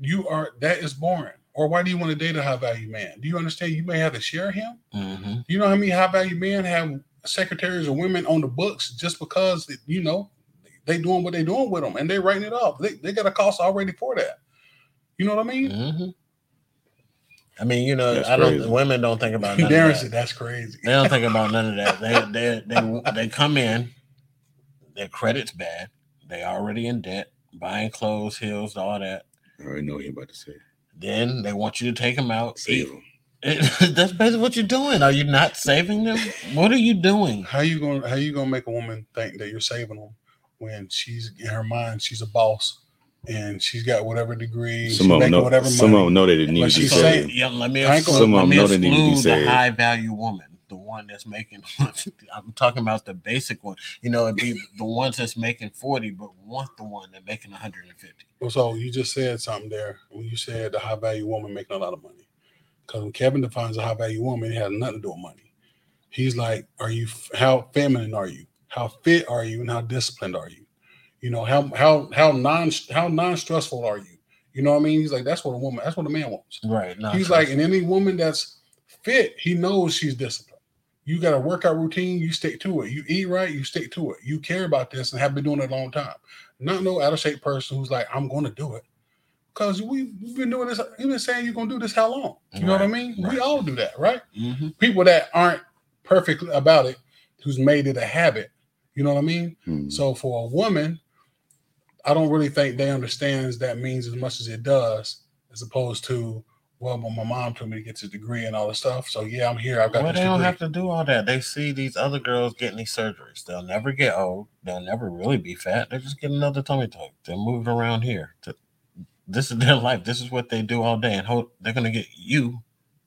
You are, that is boring. Or why do you want to date a high value man? Do you understand you may have to share him? Mhm. You know how many high value men have secretaries or women on the books just because, you know, they doing what they doing with them and they writing it off. They, they got a cost already for that. You know what I mean? Mhm. I mean, you know, That's I don't. crazy. Women don't think about none of Darren that. said that's crazy. They don't think about none of that. They they they they come in, their credit's bad. They already in debt, buying clothes, heels, all that. I already know what you're about to say. Then they want you to take them out. Save them. That's basically what you're doing. Are you not saving them? What are you doing? How you gonna how you gonna make a woman think that you're saving them when she's in her mind she's a boss and she's got whatever degree, she's Some of them know. whatever Some of money. them know they didn't need to be she's So, saying- saved. yeah, let me I gonna- exclude, Some of let them me know they need to be exclude the saved. high value woman, the one that's making. I'm talking about the basic one. You know, it'd be the ones that's making forty, but want the one that's making 150. So you just said something there when you said the high value woman making a lot of money. Because when Kevin defines a high value woman, it has nothing to do with money. He's like, are you how feminine are you? How fit are you? And how disciplined are you? You know, how how how non how non stressful are you? You know what I mean? He's like, that's what a woman, that's what a man wants. Right. He's like, and any woman that's fit, he knows she's disciplined. You got a workout routine, you stick to it. You eat right, you stick to it. You care about this and have been doing it a long time. Not no out of shape person who's like, I'm going to do it. Because we, we've been doing this, you've been saying you're going to do this how long? You know what I Right, mean? We all do that, right? Mhm. People that aren't perfect about it, who's made it a habit. You know what I mean? Hmm. So for a woman, I don't really think they understands that means as much as it does, as opposed to, well, my, my mom told me to get this degree and all this stuff. So yeah, I'm here. I've got Well, they don't degree. have to do all that. They see these other girls getting these surgeries. They'll never get old. They'll never really be fat. They just get another tummy tuck. They're moving around here. To, this is their life. This is what they do all day. And hope they're gonna get you,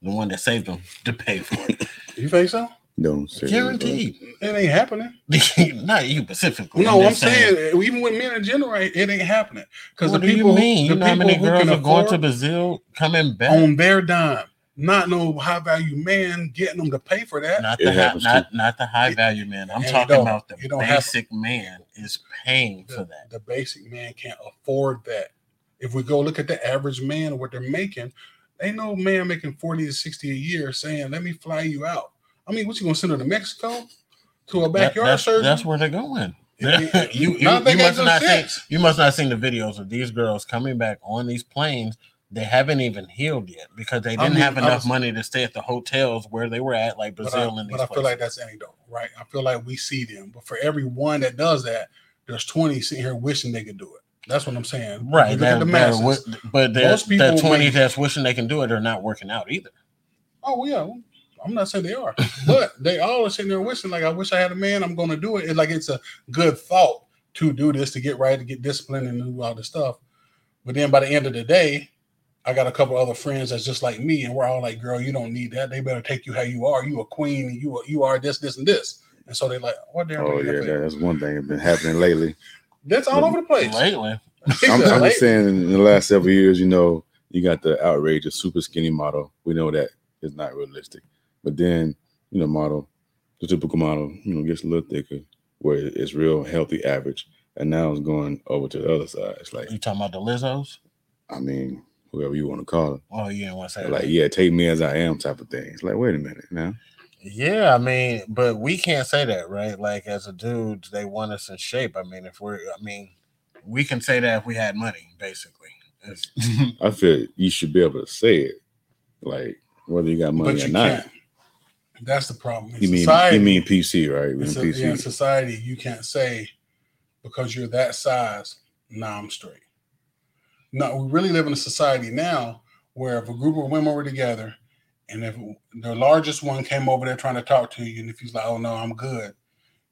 the one that saved them, to pay for it. You think so? Don't say Guaranteed. It ain't happening. Not you specifically. No, I'm just saying, even with men in general, it ain't happening. Because the people, you mean? the You know how many who girls are going to Brazil coming back? on their dime, not no high value man getting them to pay for that. not the high, not not the high It- value man. I'm talking about the don't happen. basic man is paying for that. the basic man can't afford that. If we go look at the average man and what they're making, ain't no man making 40 to 60 a year saying, Let me fly you out. I mean, what you gonna send her to Mexico to a That- backyard that's, surgery? that's where they're going. You you, Now you must not seen, you must not seen the videos of these girls coming back on these planes. They haven't even healed yet because they didn't mean, have enough was- money to stay at the hotels where they were at, like but I, Brazil and these but I feel like that's anecdotal, right? I feel like we see them, but for every one that does that, there's 20 sitting here wishing they could do it. That's what I'm saying. right. That, the masses. but there's Most people the 20 make- that's wishing they can do it are not working out either. Oh yeah, I'm not saying they are, but they all are sitting there wishing like, I wish I had a man. I'm going to do it. It's like it's a good thought to do this, to get right, to get disciplined, and do all this stuff. But then by the end of the day, I got a couple other friends that's just like me, and we're all like, "Girl, you don't need that. They better take you how you are. You a queen, and you are, you are this, this, and this." And so they're like, "What damn?" Oh yeah, that- that's one thing that's been happening lately. that's all over the place. Lately, I'm, I'm just saying, in the last several years, you know, you got the outrageous super skinny model. We know that is not realistic. But then, you know, model, the typical model, you know, gets a little thicker, where it's real healthy average, and now it's going over to the other side. It's like, you talking about the Lizzos? I mean, whoever you want to call it, Oh, you didn't want to say like, that. yeah, take me as I am, type of thing. It's like, wait a minute, now. Yeah, I mean, but we can't say that, right? Like as a dude, they want us in shape. I mean, if we're, I mean, we can say that if we had money, basically. I feel you should be able to say it, like whether you got money but or not. Can't. That's the problem. In You mean society, you mean PC, right? In, so- PC. yeah, in society, you can't say because you're that size, nah, I'm straight. No, we really live in a society now where if a group of women were together and if the largest one came over there trying to talk to you, and if he's like, oh no, I'm good,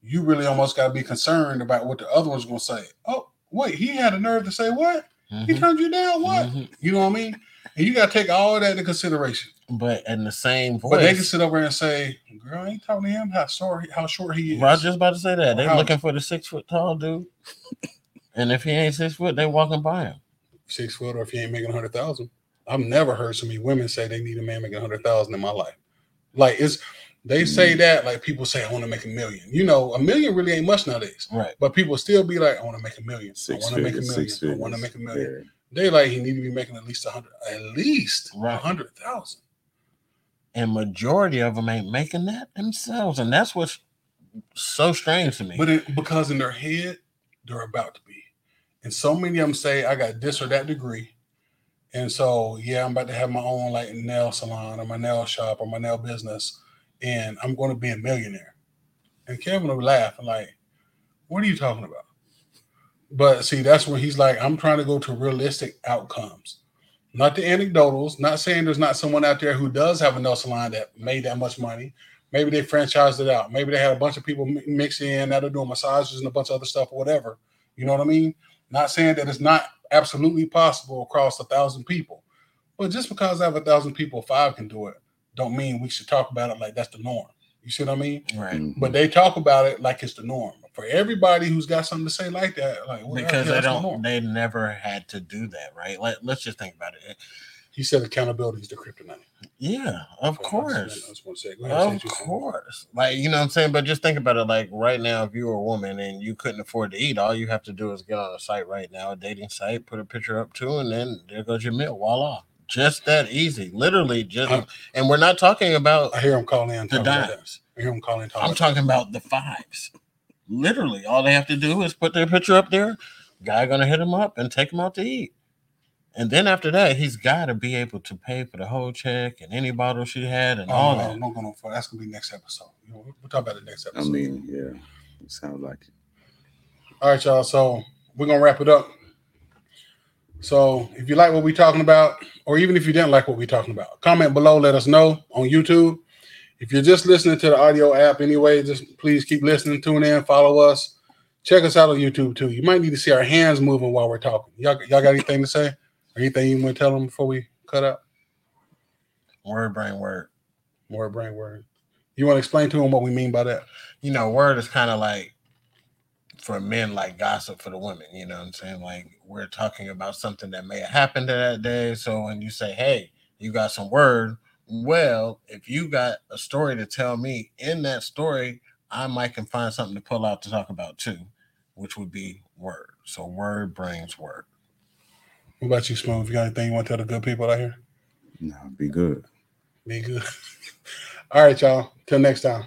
you really almost got to be concerned about what the other one's going to say. Oh, wait, he had a nerve to say what? He Mhm, turned you down, what? mhm. You know what I mean? And you got to take all of that into consideration. But in the same voice, But they can sit over and say, "Girl, I ain't talking to him. How short, how short he is." I was just about to say that they're How- looking for the six foot tall dude, and if he ain't six foot, they walking by him. six foot, or if you ain't making a hundred thousand. I've never heard so many women say they need a man making a hundred thousand in my life. Like it's they say Mm. that like people say I want to make a million. You know, a million really ain't much nowadays. Right. But people still be like, I want to make a million. Six I want to make a million. I want to make a million. They like he need to be making at least a hundred, at least a Right. hundred thousand. And majority of them ain't making that themselves, and that's what's so strange to me. But it, because in their head, they're about to be. And so many of them say, I got this or that degree. And so, yeah, I'm about to have my own like nail salon or my nail shop or my nail business. And I'm going to be a millionaire. And Kevin will laugh and like, what are you talking about? But see, that's when he's like, I'm trying to go to realistic outcomes, not the anecdotals. Not saying there's not someone out there who does have a Nelson salon that made that much money. Maybe they franchised it out. Maybe they had a bunch of people mi- mix in that are doing massages and a bunch of other stuff or whatever. You know what I mean? Not saying that it's not absolutely possible across a thousand people, but just because I have a thousand people, five can do it, don't mean we should talk about it like that's the norm. You see what I mean? right. Mhm. But they talk about it like it's the norm. For everybody who's got something to say like that, like well, because they don't they never had to do that right like let's just think about it He said accountability is the kryptonite. Yeah, of I just- course. I just want to say, go ahead, Of what you saying. course. Like, you know what I'm saying? But just think about it like right now, if you were a woman and you couldn't afford to eat, all you have to do is get on a site right now, a dating site, put a picture up too, and then there goes your meal. Voila. Just that easy. Literally just Uh, and we're not talking about I hear him calling in. the dimes. I hear him calling. I'm talking about the fives. Literally, all they have to do is put their picture up there. Guy gonna hit him up and take him out to eat. And then after that, he's got to be able to pay for the whole check and any bottle she had and that. all Oh, no, that. no, no, no, no, That's gonna be next episode. You know, we'll talk about it next episode. I mean, yeah, it sounds like it. All right, y'all. So we're gonna wrap it up. So if you like what we're talking about, or even if you didn't like what we're talking about, comment below. Let us know on YouTube. If you're just listening to the audio app anyway, just please keep listening, tune in, follow us. Check us out on YouTube too. You might need to see our hands moving while we're talking. Y'all, y'all got anything to say? Or anything you want to tell them before we cut out? Word brain word. Word, brain word. You want to explain to them what we mean by that? You know, word is kind of like for men like gossip for the women. You know what I'm saying? Like we're talking about something that may have happened that day. So when you say, "Hey, you got some word," well, if you got a story to tell me in that story, I might can find something to pull out to talk about too, which would be word. So word brings word. What about you, Smooth? You got anything you want to tell the good people out here? Nah, be good. Be good. All right, y'all. Till next time.